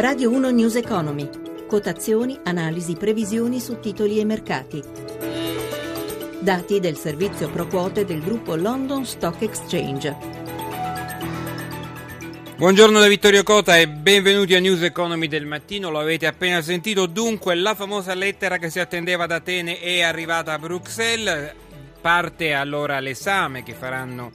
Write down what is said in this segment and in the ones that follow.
Radio 1 News Economy. Quotazioni, analisi, previsioni su titoli e mercati. Dati del servizio pro quote del gruppo London Stock Exchange. Buongiorno da Vittorio Cota e benvenuti a News Economy del mattino. Lo avete appena sentito. Dunque, la famosa lettera che si attendeva da Atene è arrivata a Bruxelles. Parte allora l'esame che faranno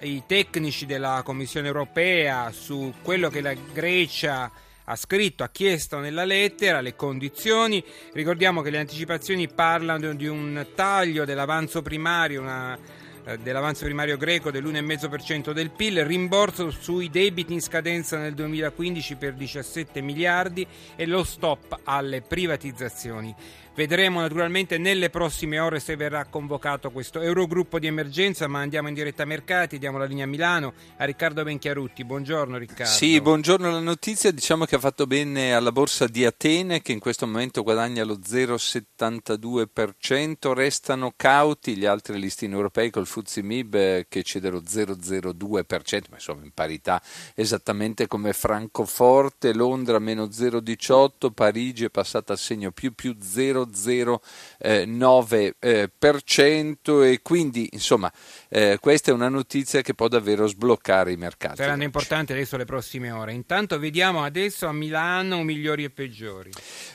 i tecnici della Commissione europea su quello che la Grecia ha scritto, ha chiesto nella lettera le condizioni. Ricordiamo che le anticipazioni parlano di un taglio dell'avanzo primario, una, eh, dell'avanzo primario greco dell'1,5% del PIL, rimborso sui debiti in scadenza nel 2015 per 17 miliardi e lo stop alle privatizzazioni. Vedremo naturalmente nelle prossime ore se verrà convocato questo Eurogruppo di emergenza, ma andiamo in diretta a mercati, diamo la linea a Milano a Riccardo Benchiarutti. Buongiorno Riccardo. Sì, buongiorno. La notizia diciamo che ha fatto bene alla borsa di Atene che in questo momento guadagna lo 0,72%, restano cauti gli altri listini europei col Fuzzi Mib che cede lo 0,02%, ma insomma in parità esattamente come Francoforte, Londra meno 0,18%, Parigi è passata al segno più più 0,0%. 0,09% e quindi insomma eh, questa è una notizia che può davvero sbloccare i mercati. Saranno importanti adesso le prossime ore. Intanto vediamo adesso a Milano migliori e peggiori.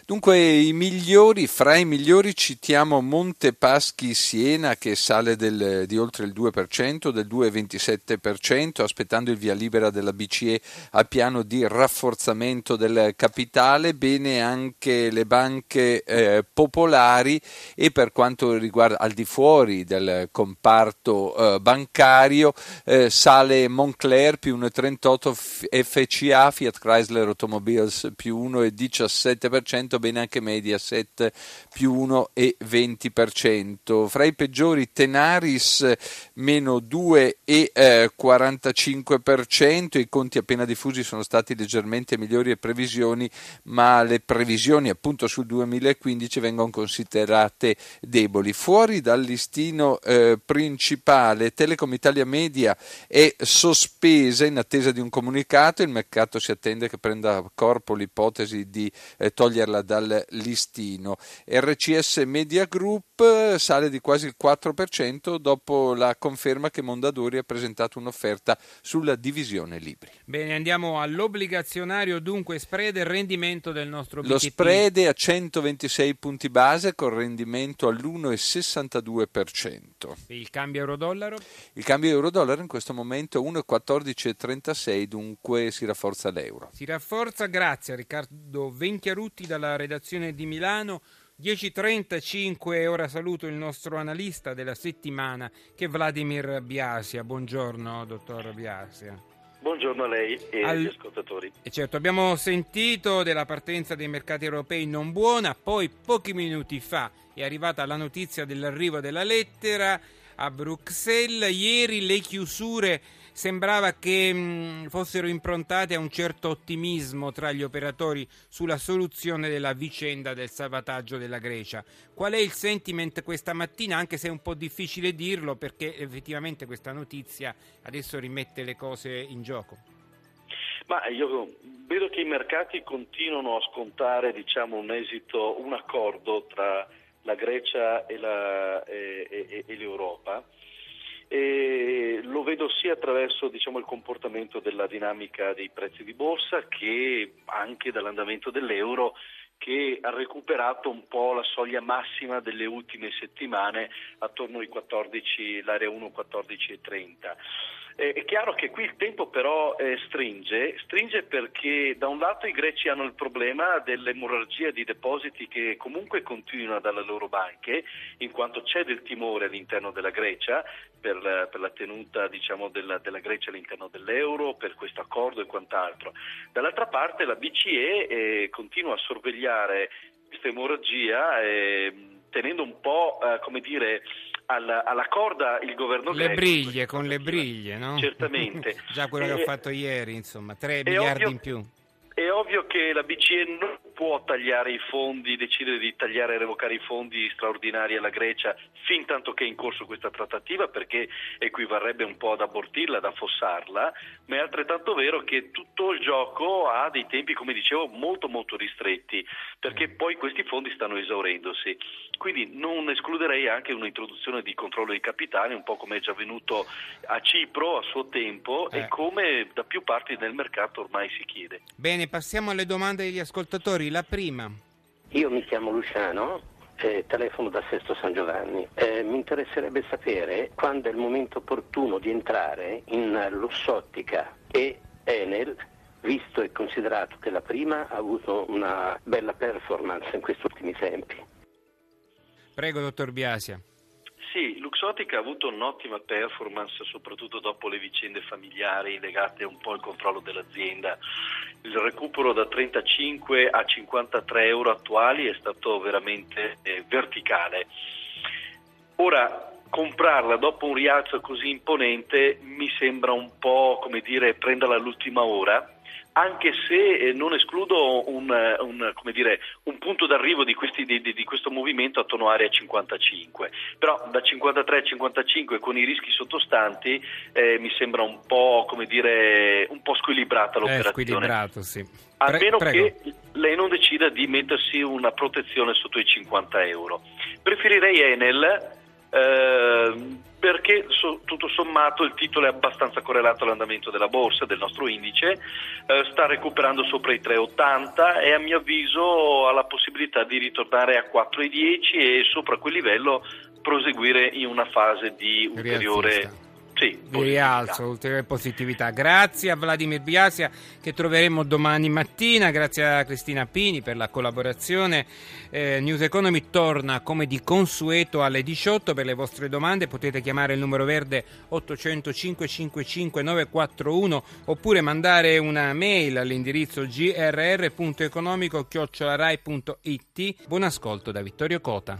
Dunque i migliori, fra i migliori citiamo Montepaschi Siena che sale del, di oltre il 2%, del 2,27%, aspettando il via libera della BCE al piano di rafforzamento del capitale, bene anche le banche eh, popolari e per quanto riguarda al di fuori del comparto eh, bancario eh, sale Moncler più 1,38 FCA, Fiat Chrysler Automobiles più 1,17%, bene anche Mediaset più 1,20%. Fra i peggiori Tenaris meno 2,45%, eh, i conti appena diffusi sono stati leggermente migliori e previsioni, ma le previsioni appunto sul 2015 vengono considerate deboli. Fuori dal listino eh, principale, Telecom Italia Media è sospesa in attesa di un comunicato, il mercato si attende che prenda corpo l'ipotesi di eh, toglierla dal listino. RCS Media Group eh, sale di quasi il 4% dopo la conferma che Mondadori ha presentato un'offerta sulla divisione libri. Bene, andiamo all'obbligazionario, dunque spread e rendimento del nostro BTP. Lo spread è a 126 punti base con rendimento all'1,62%. Il cambio euro-dollaro? Il cambio euro-dollaro in questo momento è 1,1436, dunque si rafforza l'euro. Si rafforza grazie a Riccardo Venchiarutti dalla redazione di Milano. 10.35 e ora saluto il nostro analista della settimana che è Vladimir Biasia. Buongiorno dottor Biasia. Buongiorno a lei e Al... agli ascoltatori. E certo, abbiamo sentito della partenza dei mercati europei non buona, poi pochi minuti fa è arrivata la notizia dell'arrivo della lettera a Bruxelles. Ieri le chiusure sembrava che mh, fossero improntate a un certo ottimismo tra gli operatori sulla soluzione della vicenda del salvataggio della Grecia. Qual è il sentiment questa mattina, anche se è un po' difficile dirlo perché effettivamente questa notizia adesso rimette le cose in gioco? Ma io vedo che i mercati continuano a scontare diciamo, un esito, un accordo tra la Grecia e, la, e, e, e l'Europa. E lo vedo sia attraverso diciamo, il comportamento della dinamica dei prezzi di borsa che anche dall'andamento dell'euro che ha recuperato un po' la soglia massima delle ultime settimane attorno ai 14, l'area 1,1430. Eh, è chiaro che qui il tempo però eh, stringe, stringe perché da un lato i greci hanno il problema dell'emorragia di depositi che comunque continuano dalle loro banche, in quanto c'è del timore all'interno della Grecia per la, per la tenuta diciamo, della, della, Grecia all'interno dell'euro, per questo accordo e quant'altro. Dall'altra parte la BCE eh, continua a sorvegliare questa emorragia eh, tenendo un po' eh, come dire alla, alla corda il governo le greco. Briglie, con le briglie, no? Certamente. Già quello che ho fatto ieri, insomma, 3 miliardi ovvio, in più. È ovvio che la BCE non può tagliare i fondi, decidere di tagliare e revocare i fondi straordinari alla Grecia fin tanto che è in corso questa trattativa perché equivarrebbe un po' ad abortirla, ad affossarla, ma è altrettanto vero che tutto il gioco ha dei tempi, come dicevo, molto molto ristretti perché poi questi fondi stanno esaurendosi. Quindi non escluderei anche un'introduzione di controllo dei capitali, un po' come è già avvenuto a Cipro a suo tempo eh. e come da più parti del mercato ormai si chiede. Bene, passiamo alle domande degli ascoltatori. La prima. Io mi chiamo Luciano, eh, telefono da Sesto San Giovanni. Eh, mi interesserebbe sapere quando è il momento opportuno di entrare in Lussottica e Enel, visto e considerato che la prima ha avuto una bella performance in questi ultimi tempi. Prego, dottor Biasia. Sì, Luxotica ha avuto un'ottima performance soprattutto dopo le vicende familiari legate un po' al controllo dell'azienda. Il recupero da 35 a 53 euro attuali è stato veramente eh, verticale. Ora, comprarla dopo un rialzo così imponente mi sembra un po' come dire prenderla all'ultima ora anche se eh, non escludo un, eh, un, dire, un punto d'arrivo di, questi, di, di, questo movimento attorno area 55, però da 53 a 55 con i rischi sottostanti eh, mi sembra un po', dire, un po squilibrata l'operazione. È squilibrato, sì. Pre- a meno prego. che lei non decida di mettersi una protezione sotto i 50 euro. Preferirei Enel eh, perché so, tutto sommato il titolo è abbastanza correlato all'andamento della borsa, del nostro indice, eh, sta recuperando sopra i 3,80 e a mio avviso ha la possibilità di ritornare a 4,10 e sopra quel livello proseguire in una fase di ulteriore Rialzista sì, rialzo, ulteriore positività. Grazie a Vladimir Biasia che troveremo domani mattina, grazie a Cristina Pini per la collaborazione. Eh, News Economy torna come di consueto alle 18 per le vostre domande, potete chiamare il numero verde 800 555 941 oppure mandare una mail all'indirizzo grr.economico-rai.it. Buon ascolto da Vittorio Cota.